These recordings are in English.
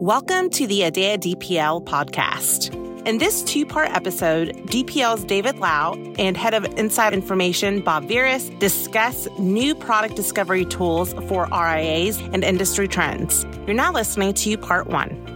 Welcome to the A Day at DPL podcast. In this two part episode, DPL's David Lau and Head of Inside Information Bob Veres discuss new product discovery tools for RIAs and industry trends. You're now listening to part one.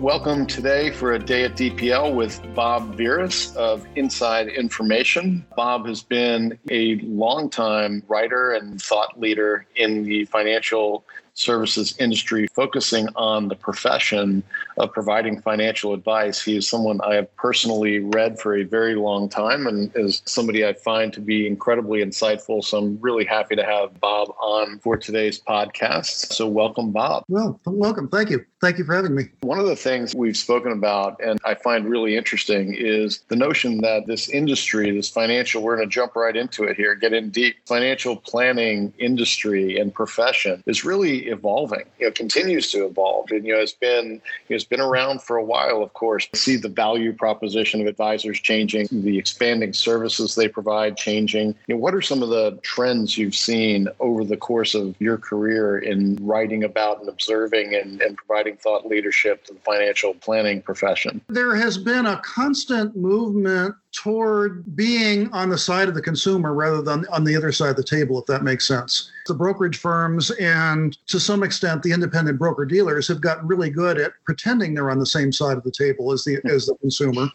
Welcome today for a day at DPL with Bob Veres of Inside Information. Bob has been a longtime writer and thought leader in the financial services industry, focusing on the profession of providing financial advice. He is someone I have personally read for a very long time and is somebody I find to be incredibly insightful. So I'm really happy to have Bob on for today's podcast. So welcome, Bob. Well, welcome. Thank you. Thank you for having me. One of the things we've spoken about and I find really interesting is the notion that this industry, this financial, we're going to jump right into it here, get in deep. Financial planning industry and profession is really evolving. You know, continues to evolve, and you know, it's been it's been around for a while. Of course, see the value proposition of advisors changing, the expanding services they provide changing. You know, what are some of the trends you've seen over the course of your career in writing about and observing and, and providing thought leadership to the financial planning profession? There has been a constant movement toward being on the side of the consumer rather than on the other side of the table, if that makes sense. The brokerage firms and to some extent the independent broker dealers have gotten really good at pretending they're on the same side of the table as the as the consumer.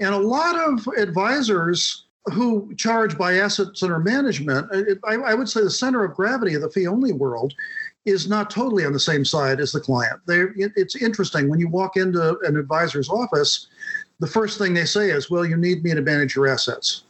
And a lot of advisors who charge by assets under management, I, I would say the center of gravity of the fee only world is not totally on the same side as the client. They, it's interesting when you walk into an advisor's office, the first thing they say is, "Well, you need me to manage your assets,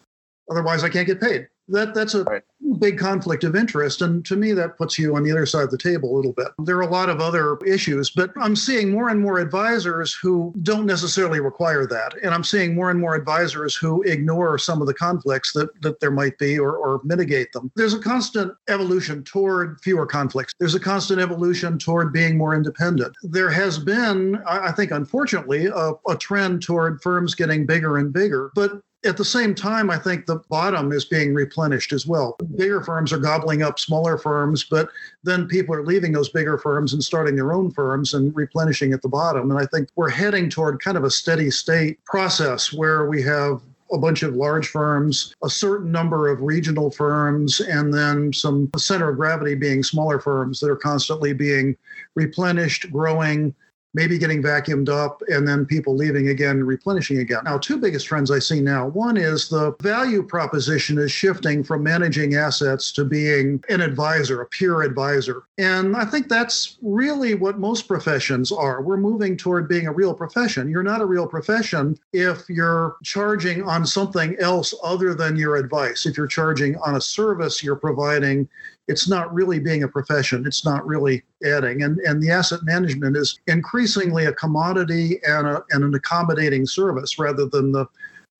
otherwise I can't get paid." That that's a right. big conflict of interest, and to me, that puts you on the other side of the table a little bit. There are a lot of other issues, but I'm seeing more and more advisors who don't necessarily require that, and I'm seeing more and more advisors who ignore some of the conflicts that that there might be or or mitigate them. There's a constant evolution toward fewer conflicts. There's a constant evolution toward being more independent. There has been, I think, unfortunately, a, a trend toward firms getting bigger and bigger, but at the same time, I think the bottom is being replenished as well. Bigger firms are gobbling up smaller firms, but then people are leaving those bigger firms and starting their own firms and replenishing at the bottom. And I think we're heading toward kind of a steady state process where we have a bunch of large firms, a certain number of regional firms, and then some center of gravity being smaller firms that are constantly being replenished, growing, maybe getting vacuumed up and then people leaving again replenishing again. Now, two biggest trends I see now. One is the value proposition is shifting from managing assets to being an advisor, a peer advisor. And I think that's really what most professions are. We're moving toward being a real profession. You're not a real profession if you're charging on something else other than your advice. If you're charging on a service you're providing, it's not really being a profession. It's not really adding. And, and the asset management is increasingly a commodity and, a, and an accommodating service rather than the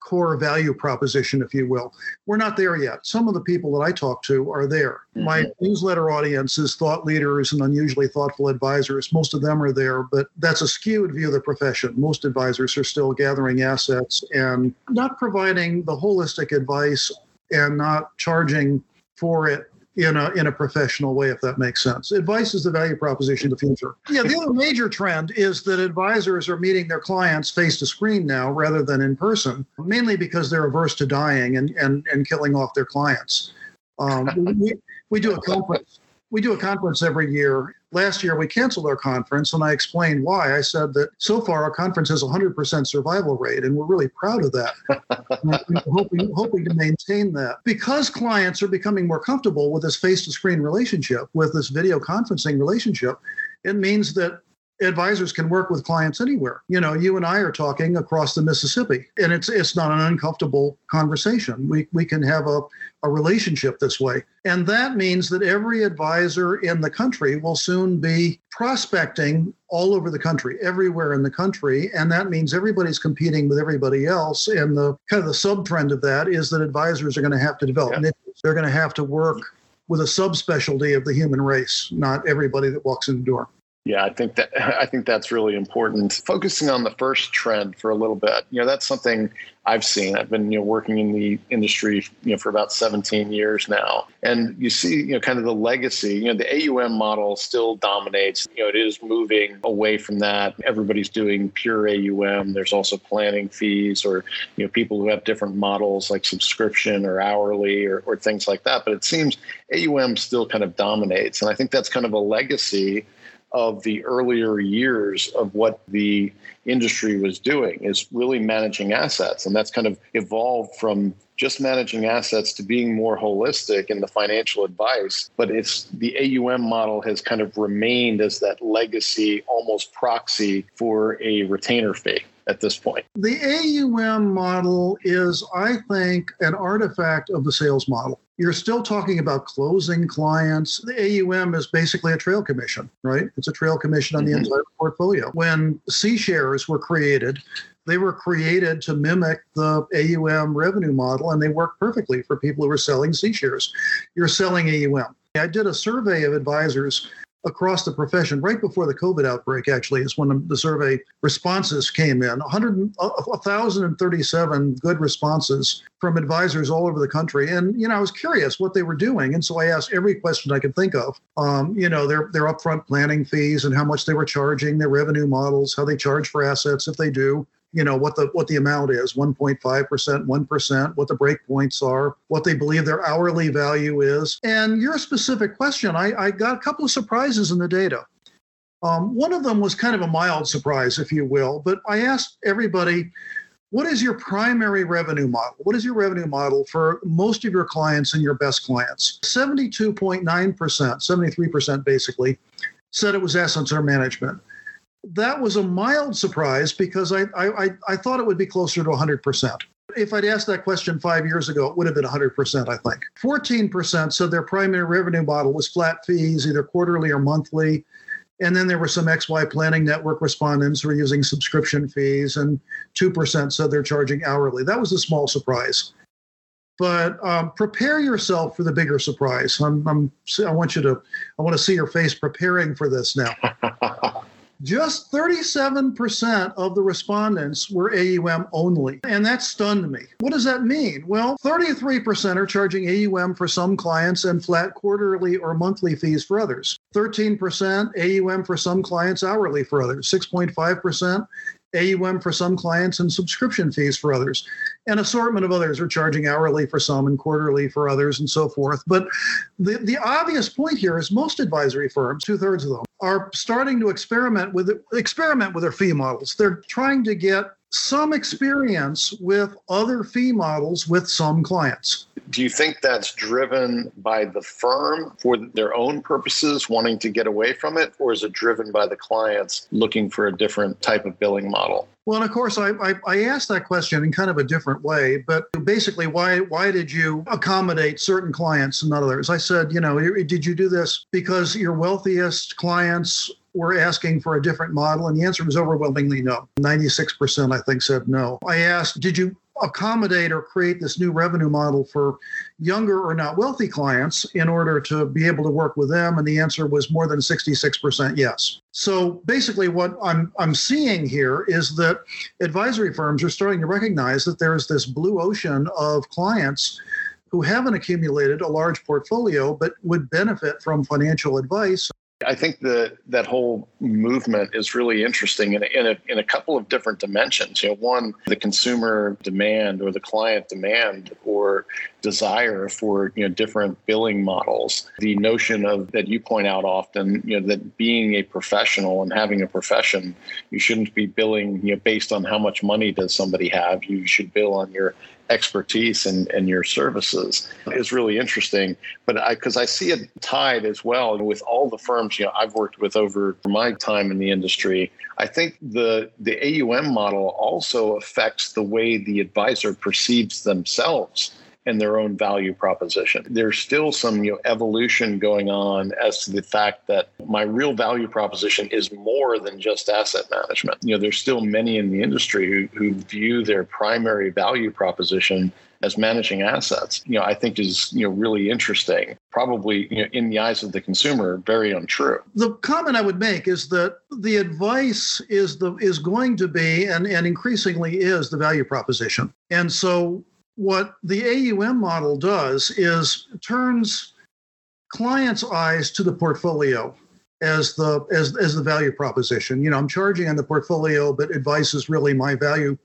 core value proposition, if you will. We're not there yet. Some of the people that I talk to are there. Mm-hmm. My newsletter audience is thought leaders and unusually thoughtful advisors. Most of them are there, but that's a skewed view of the profession. Most advisors are still gathering assets and not providing the holistic advice and not charging for it in a in a professional way, if that makes sense. Advice is the value proposition of the future. Yeah, the other major trend is that advisors are meeting their clients face to screen now rather than in person, mainly because they're averse to dying and and, and killing off their clients. Um, we, we do a conference. We do a conference every year last year we canceled our conference and I explained why. I said that so far our conference has 100% survival rate and we're really proud of that. hoping, hoping to maintain that. Because clients are becoming more comfortable with this face to screen relationship, with this video conferencing relationship, it means that advisors can work with clients anywhere. You know, you and I are talking across the Mississippi, and it's it's not an uncomfortable conversation. We we can have a, a relationship this way. And that means that every advisor in the country will soon be prospecting all over the country, everywhere in the country. And that means everybody's competing with everybody else. And the kind of the sub trend of that is that advisors are going to have to develop niches. They're going to have to work with a subspecialty of the human race, not everybody that walks in the door. Yeah, I think that I think that's really important. Focusing on the first trend for a little bit, you know, that's something I've seen. I've been you know working in the industry you know for about 17 years now, and you see you know kind of the legacy. You know, the AUM model still dominates. You know, it is moving away from that. Everybody's doing pure AUM. There's also planning fees, or you know, people who have different models like subscription or hourly or, or things like that. But it seems AUM still kind of dominates, and I think that's kind of a legacy of the earlier years of what the industry was doing is really managing assets. And that's kind of evolved from just managing assets to being more holistic in the financial advice. But it's the AUM model has kind of remained as that legacy almost proxy for a retainer fee at this point. The AUM model is, I think, an artifact of the sales model you're still talking about closing clients. The AUM is basically a trail commission, right? It's a trail commission on mm-hmm. the entire portfolio. When C shares were created, they were created to mimic the AUM revenue model, and they work perfectly for people who are selling C shares. You're selling AUM. I did a survey of advisors across the profession right before the COVID outbreak, actually, is when the survey responses came in 100, 1,037 good responses from advisors all over the country. And, you know, I was curious what they were doing. And so I asked every question I could think of, um, you know, their, their upfront planning fees and how much they were charging, their revenue models, how they charge for assets if they do, you know what the what the amount is 1.5% 1% what the breakpoints are what they believe their hourly value is. And your specific question i, I got a couple of surprises in the data. Um, one of them was kind of a mild surprise if you will but i asked everybody what is your primary revenue model? What is your revenue model for most of your clients and your best clients? 72.9% 73% basically said it was assets under management that was a mild surprise because I, I, I thought it would be closer to 100%. If I'd asked that question five years ago, it would have been 100%, I think. 14% said their primary revenue model was flat fees, either quarterly or monthly. And then there were some XY Planning Network respondents who were using subscription fees, and 2% said they're charging hourly. That was a small surprise. But um, prepare yourself for the bigger surprise. I'm, I'm, I want you to, I want to see your face preparing for this now. Just 37% of the respondents were AUM only, and that stunned me. What does that mean? Well, 33% are charging AUM for some clients and flat quarterly or monthly fees for others. 13% AUM for some clients, hourly for others. 6.5% AUM for some clients and subscription fees for others. An assortment of others are charging hourly for some and quarterly for others and so forth. But the, the obvious point here is most advisory firms, two thirds of them, are starting to experiment with experiment with their fee models. They're trying to get some experience with other fee models with some clients. Do you think that's driven by the firm for their own purposes, wanting to get away from it, or is it driven by the clients looking for a different type of billing model? Well, and of course, I, I, I, asked that question in kind of a different way, but basically, why why did you accommodate certain clients and not others? I said, you know, did you do this because your wealthiest clients were asking for a different model? And the answer was overwhelmingly no. 96%, I think, said no. I asked, did you accommodate or create this new revenue model for younger or not wealthy clients in order to be able to work with them? And the answer was more than 66% yes. So basically, what I'm, I'm seeing here is that advisory firms are starting to recognize that there's this blue ocean of clients who haven't accumulated a large portfolio but would benefit from financial advice I think that that whole movement is really interesting in a, in a, in a couple of different dimensions. You know, one, the consumer demand or the client demand or desire for you know different billing models. The notion of that you point out often, you know, that being a professional and having a profession, you shouldn't be billing you know based on how much money does somebody have. You should bill on your expertise and, and your services is really interesting. But I, because I see it tied as well with all the firms you know I've worked with over my time in the industry. I think the the AUM model also affects the way the advisor perceives themselves and their own value proposition. There's still some you know, evolution going on as to the fact that my real value proposition is more than just asset management. You know, there's still many in the industry who, who view their primary value proposition as managing assets, you know, I think is, you know, really interesting. Probably, you know, in the eyes of the consumer, very untrue. The comment I would make is that the advice is the is going to be and, and increasingly is the value proposition. And so what the AUM model does is turns clients' eyes to the portfolio as the as as the value proposition. You know, I'm charging on the portfolio, but advice is really my value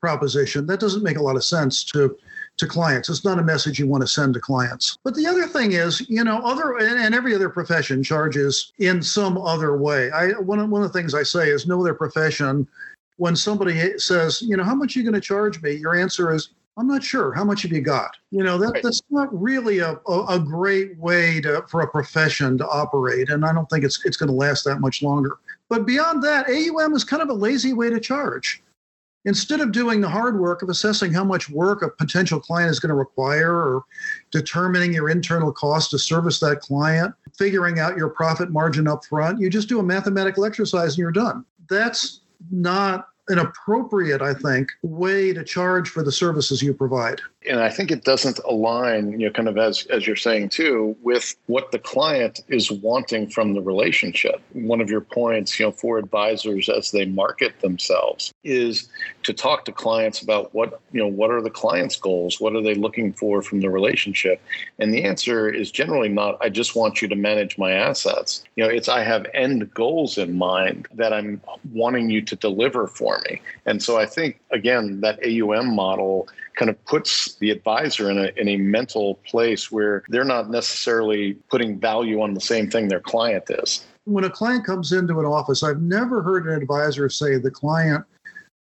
proposition. That doesn't make a lot of sense to to clients. It's not a message you want to send to clients. But the other thing is, you know, other and, every other profession charges in some other way. I one of, one of the things I say is no other profession. When somebody says, you know, how much are you going to charge me? Your answer is, I'm not sure. How much have you got? You know, that, right. that's not really a, a, a, great way to, for a profession to operate. And I don't think it's, it's going to last that much longer. But beyond that, AUM is kind of a lazy way to charge. Instead of doing the hard work of assessing how much work a potential client is going to require or determining your internal cost to service that client, figuring out your profit margin up front, you just do a mathematical exercise and you're done. That's not an appropriate, I think, way to charge for the services you provide and I think it doesn't align, you know, kind of as as you're saying too, with what the client is wanting from the relationship. One of your points, you know, for advisors as they market themselves is to talk to clients about what, you know, what are the client's goals? What are they looking for from the relationship? And the answer is generally not, I just want you to manage my assets. You know, it's I have end goals in mind that I'm wanting you to deliver for me. And so I think again, that AUM model kind of puts the advisor in a, in a mental place where they're not necessarily putting value on the same thing their client is. When a client comes into an office, I've never heard an advisor say the client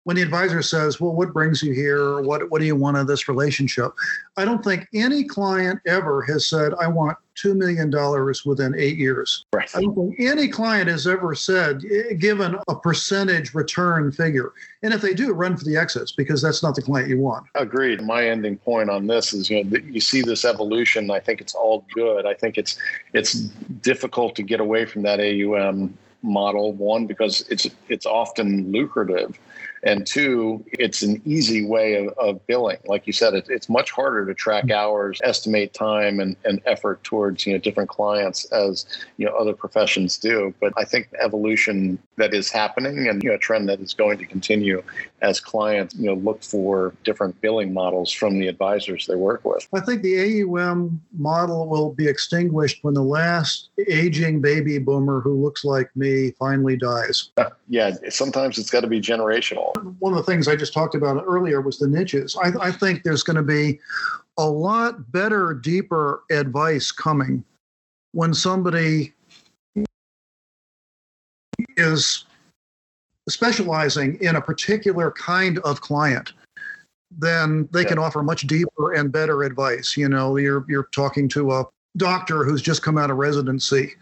when the advisor says, "Well, what brings you here? What what do you want of this relationship?" I don't think any client ever has said, "I want two million dollars within eight years." Right. I don't think any client has ever said, eh, given a percentage return figure. And if they do, run for the exits because that's not the client you want. Agreed. My ending point on this is, you know, you see this evolution. I think it's all good. I think it's it's difficult to get away from that AUM model one because it's it's often lucrative and two, it's an easy way of, of billing. Like you said, it, it's much harder to track mm-hmm. hours, estimate time, and, and effort towards you know different clients as you know other professions do. But I think evolution that is happening and you know a trend that is going to continue as clients you know look for different billing models from the advisors they work with. I think the AUM model will be extinguished when the last aging baby boomer who looks like me finally dies. Yeah, sometimes it's got to be generational. One of the things I just talked about earlier was the niches. I, I think there's going to be a lot better, deeper advice coming when somebody is specializing in a particular kind of client then they yeah. can offer much deeper and better advice you know you're you're talking to a doctor who's just come out of residency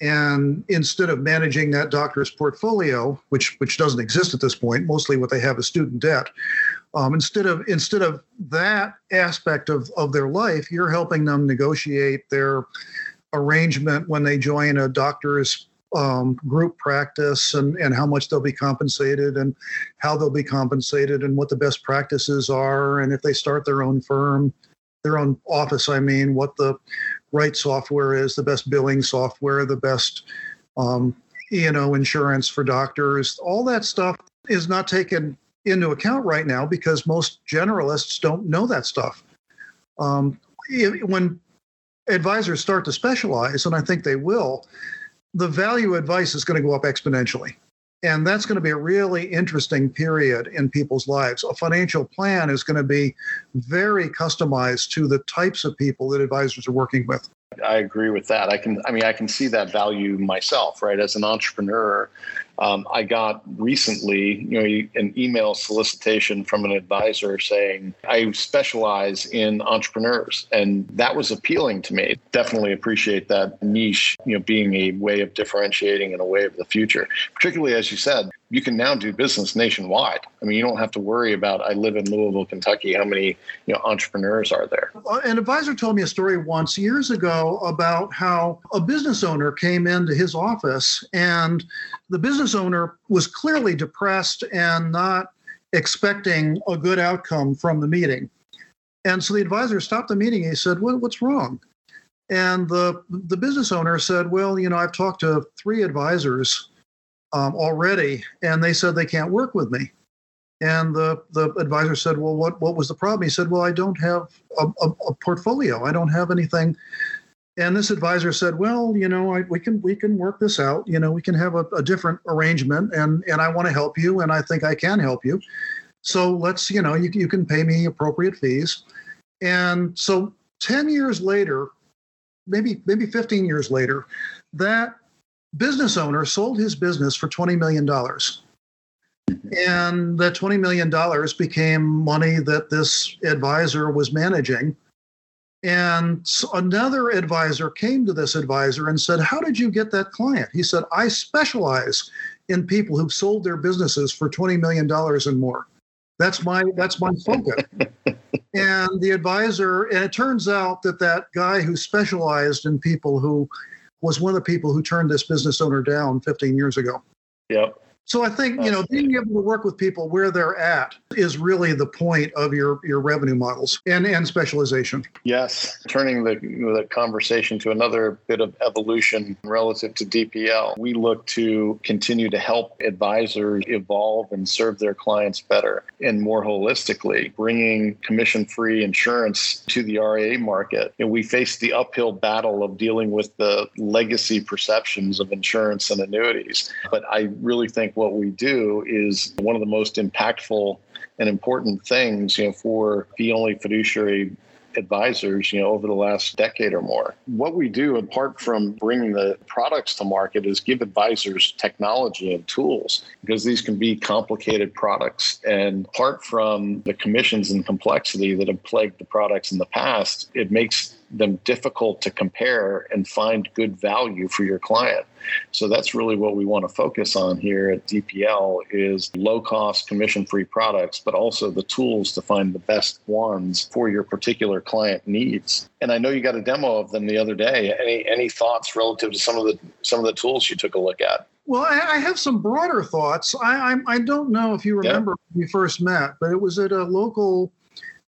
and instead of managing that doctor's portfolio, which which doesn't exist at this point, mostly what they have is student debt. Um, instead of instead of that aspect of of their life, you're helping them negotiate their arrangement when they join a doctor's um, group practice and, and how much they'll be compensated and how they'll be compensated and what the best practices are and if they start their own firm their own office i mean what the right software is, the best billing software, the best um, E&O insurance for doctors. All that stuff is not taken into account right now because most generalists don't know that stuff. Um, when advisors start to specialize, and I think they will, the value advice is going to go up exponentially. And that's going to be a really interesting period in people's lives. A financial plan is going to be very customized to the types of people that advisors are working with. I agree with that. I can, I mean, I can see that value myself, right? As an entrepreneur, um, I got recently, you know, an email solicitation from an advisor saying I specialize in entrepreneurs, and that was appealing to me. Definitely appreciate that niche, you know, being a way of differentiating and a way of the future. Particularly as you said, you can now do business nationwide. I mean, you don't have to worry about. I live in Louisville, Kentucky. How many you know entrepreneurs are there? Uh, an advisor told me a story once years ago about how a business owner came into his office and the business owner was clearly depressed and not expecting a good outcome from the meeting. And so the advisor stopped the meeting. He said, what, What's wrong? And the, the business owner said, Well, you know, I've talked to three advisors um, already, and they said they can't work with me. And the, the advisor said, Well, what, what was the problem? He said, Well, I don't have a, a, a portfolio. I don't have anything. And this advisor said, Well, you know, I, we can we can work this out. You know, we can have a, a different arrangement, and and I want to help you, and I think I can help you. So let's, you know, you, you can pay me appropriate fees. And so 10 years later, maybe maybe 15 years later, that business owner sold his business for 20 million dollars. And that $20 million became money that this advisor was managing. And so another advisor came to this advisor and said, How did you get that client? He said, I specialize in people who've sold their businesses for $20 million and more. That's my that's my focus. and the advisor, and it turns out that that guy who specialized in people who was one of the people who turned this business owner down 15 years ago. Yep. So I think you know being able to work with people where they're at is really the point of your your revenue models and and specialization. Yes, turning the the conversation to another bit of evolution relative to DPL, we look to continue to help advisors evolve and serve their clients better and more holistically, bringing commission-free insurance to the RIA market. And we face the uphill battle of dealing with the legacy perceptions of insurance and annuities, but I really think what we do is one of the most impactful and important things, you know, for fee only fiduciary advisors, you know, over the last decade or more. What we do, apart from bringing the products to market, is give advisors technology and tools because these can be complicated products. And apart from the commissions and complexity that have plagued the products in the past, it makes them difficult to compare and find good value for your client. So that's really what we want to focus on here at DPL is low cost commission free products, but also the tools to find the best ones for your particular client needs. And I know you got a demo of them the other day. Any any thoughts relative to some of the some of the tools you took a look at? Well, I, I have some broader thoughts. I, I, I don't know if you remember yeah. when we first met, but it was at a local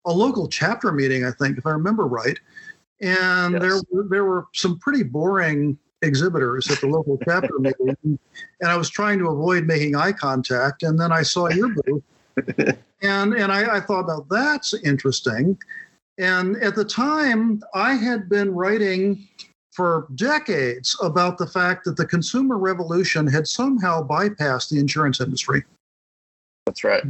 a local chapter meeting, I think, if I remember right and yes. there were, there were some pretty boring exhibitors at the local chapter meeting, and I was trying to avoid making eye contact, and then I saw your booth, and and I, I thought, now that's interesting. And at the time, I had been writing for decades about the fact that the consumer revolution had somehow bypassed the insurance industry. That's right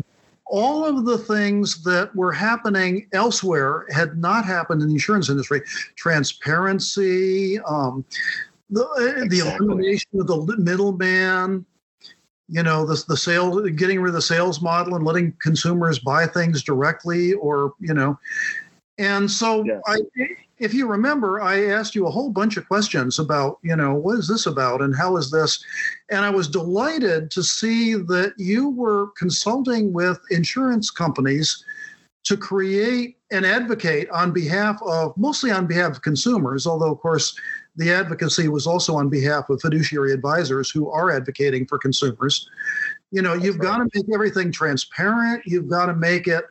all of the things that were happening elsewhere had not happened in the insurance industry. Transparency, um, the, exactly. the elimination of the middleman, you know, the, the sales, getting rid of the sales model and letting consumers buy things directly or, you know, and so yes. I, if you remember, I asked you a whole bunch of questions about, you know, what is this about and how is this? And I was delighted to see that you were consulting with insurance companies to create and advocate on behalf of, mostly on behalf of consumers, although, of course, the advocacy was also on behalf of fiduciary advisors who are advocating for consumers. You know, That's you've right. got to make everything transparent. You've got to make it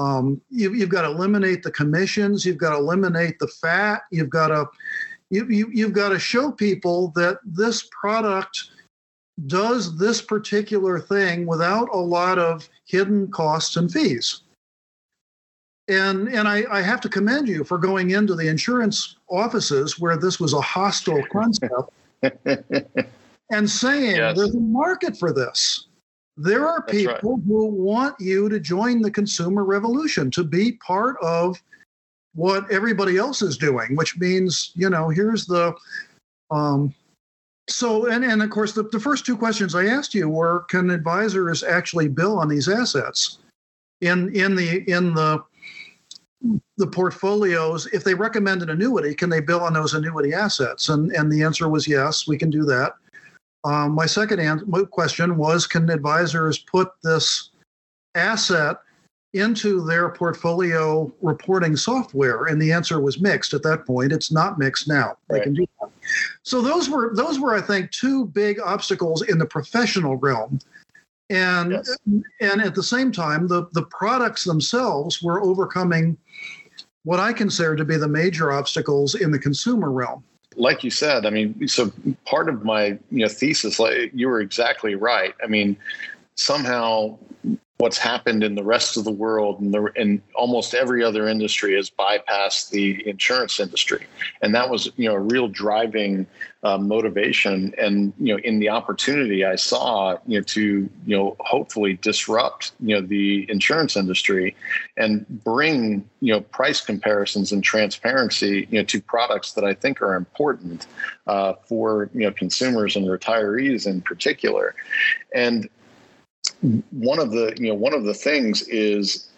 um, you, you've got to eliminate the commissions. You've got to eliminate the fat. You've got to you, you, you've got to show people that this product does this particular thing without a lot of hidden costs and fees. And, and I, I have to commend you for going into the insurance offices where this was a hostile concept and saying yes. there's a market for this. There are people right. who want you to join the consumer revolution, to be part of what everybody else is doing, which means, you know, here's the um, so and, and of course the, the first two questions I asked you were can advisors actually bill on these assets? In in the in the the portfolios if they recommend an annuity can they bill on those annuity assets? And and the answer was yes we can do that um, my second answer, question was Can advisors put this asset into their portfolio reporting software? And the answer was mixed at that point. It's not mixed now. They right. can do that. So those were those were, I think, two big obstacles in the professional realm. And yes. and at the same time, the, the products themselves were overcoming what I consider to be the major obstacles in the consumer realm. Like you said, I mean, so part of my you know thesis, like you were exactly right. I mean, somehow what's happened in the rest of the world and, the, and almost every other industry has bypassed the insurance industry. And that was you know a real driving uh, motivation and you know in the opportunity i saw you know to you know hopefully disrupt you know the insurance industry and bring you know price comparisons and transparency you know to products that i think are important uh, for you know consumers and retirees in particular. And one of the you know one of the things is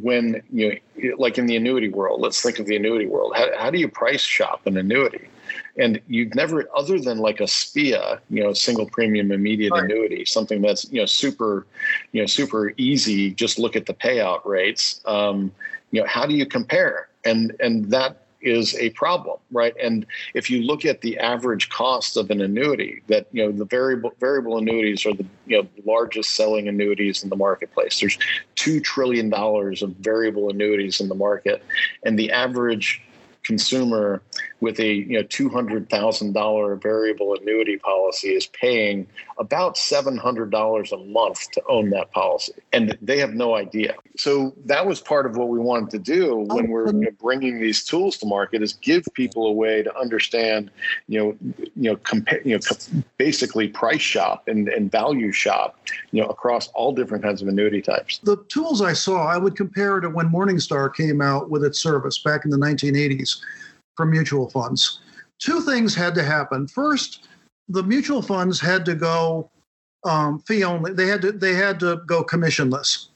when you know like in the annuity world let's think of the annuity world. How, how do you price shop an annuity? And you've never other than like a SPIA you know single premium immediate right. annuity something that's you know super you know super easy just look at the payout rates um, you know how do you compare? And and that is a problem, right? And if you look at the average cost of an annuity, that you know the variable variable annuities are the you know largest selling annuities in the marketplace. There's two trillion dollars of variable annuities in the market, and the average consumer with a you know two hundred thousand dollar variable annuity policy is paying about seven hundred dollars a month to own that policy, and they have no idea. So that was part of what we wanted to do when we're you know, bringing these tools to market is give people a way to understand, you know, you know, compare, you know, basically price shop and, and value shop, you know, across all different kinds of annuity types. The tools I saw, I would compare to when Morningstar came out with its service back in the 1980s for mutual funds. Two things had to happen. First, the mutual funds had to go um, fee only. They had to they had to go commissionless,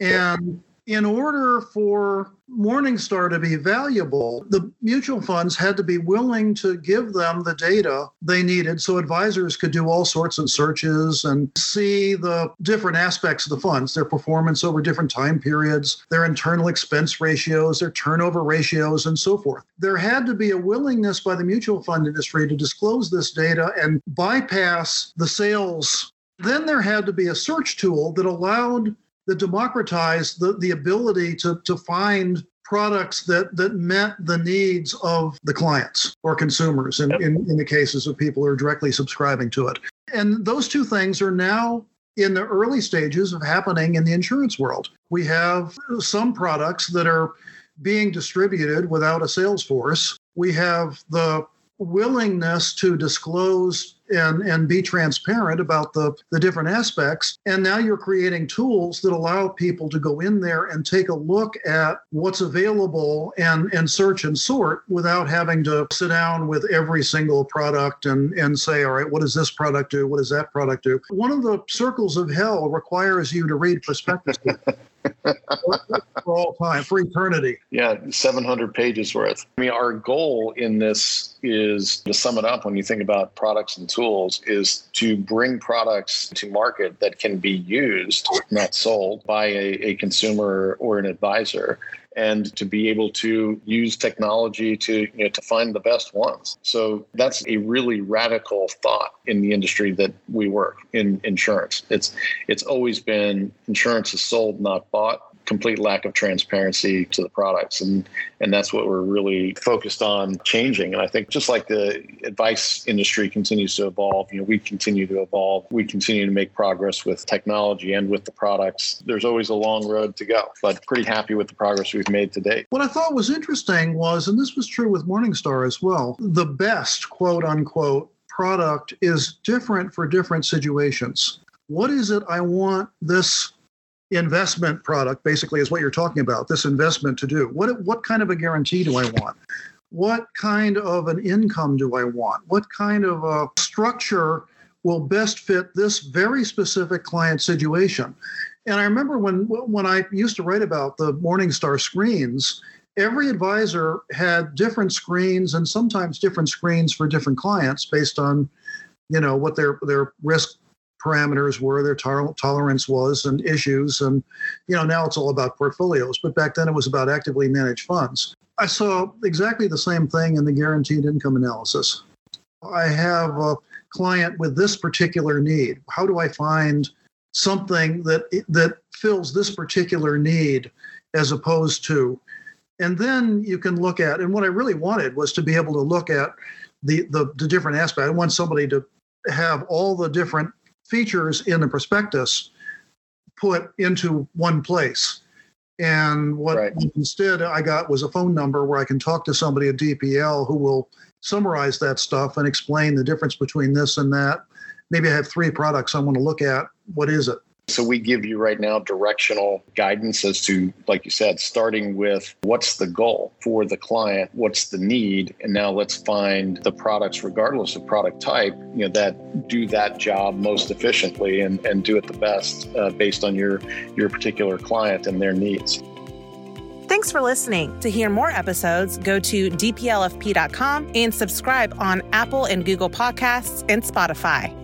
and in order for Morningstar to be valuable, the mutual funds had to be willing to give them the data they needed so advisors could do all sorts of searches and see the different aspects of the funds, their performance over different time periods, their internal expense ratios, their turnover ratios, and so forth. There had to be a willingness by the mutual fund industry to disclose this data and bypass the sales. Then there had to be a search tool that allowed that democratized the, the ability to, to find products that, that met the needs of the clients or consumers in, yep. in, in the cases of people who are directly subscribing to it. And those two things are now in the early stages of happening in the insurance world. We have some products that are being distributed without a sales force. We have the willingness to disclose and, and be transparent about the, the different aspects. And now you're creating tools that allow people to go in there and take a look at what's available and, and search and sort without having to sit down with every single product and, and say, all right, what does this product do? What does that product do? One of the circles of hell requires you to read prospectuses. for all time, for eternity. Yeah, 700 pages worth. I mean, our goal in this is to sum it up when you think about products and tools is to bring products to market that can be used, not sold, by a, a consumer or an advisor and to be able to use technology to you know to find the best ones. So that's a really radical thought in the industry that we work in insurance. It's it's always been insurance is sold, not bought complete lack of transparency to the products. And and that's what we're really focused on changing. And i think just like the advice industry continues to evolve you know we continue to evolve. We continue to make progress with technology and with the products. There's always a long road to go but pretty happy with the progress we've made to date. What i thought was interesting was and this was true with Morningstar as well the best quote unquote product is different for different situations. What is it i want this investment product basically is what you're talking about this investment to do. What what kind of a guarantee do i want? What kind of an income do i want? What kind of a structure will best fit this very specific client situation? And i remember when when i used to write about the Morningstar screens every advisor had different screens and sometimes different screens for different clients based on you know what their their risk parameters were, their tolerance was, and issues. And you know, now it's all about portfolios, but back then it was about actively managed funds. I saw exactly the same thing in the guaranteed income analysis. I have a client with this particular need. How do I find something that that fills this particular need as opposed to And then you can look at, and what I really wanted was to be able to look at the, the, the different aspects. I want somebody to have all the different features in the prospectus put into one place. And what Right. instead I got was a phone number where I can talk to somebody at DPL who will summarize that stuff and explain the difference between this and that. Maybe I have three products I want to look at. What is it? So we give you right now directional guidance as to, like you said, starting with what's the goal for the client, what's the need, and now let's find the products, regardless of product type, you know, that do that job most efficiently and, and do it the best uh, based on your your particular client and their needs. Thanks for listening. To hear more episodes, go to dplfp.com and subscribe on Apple and Google Podcasts and Spotify.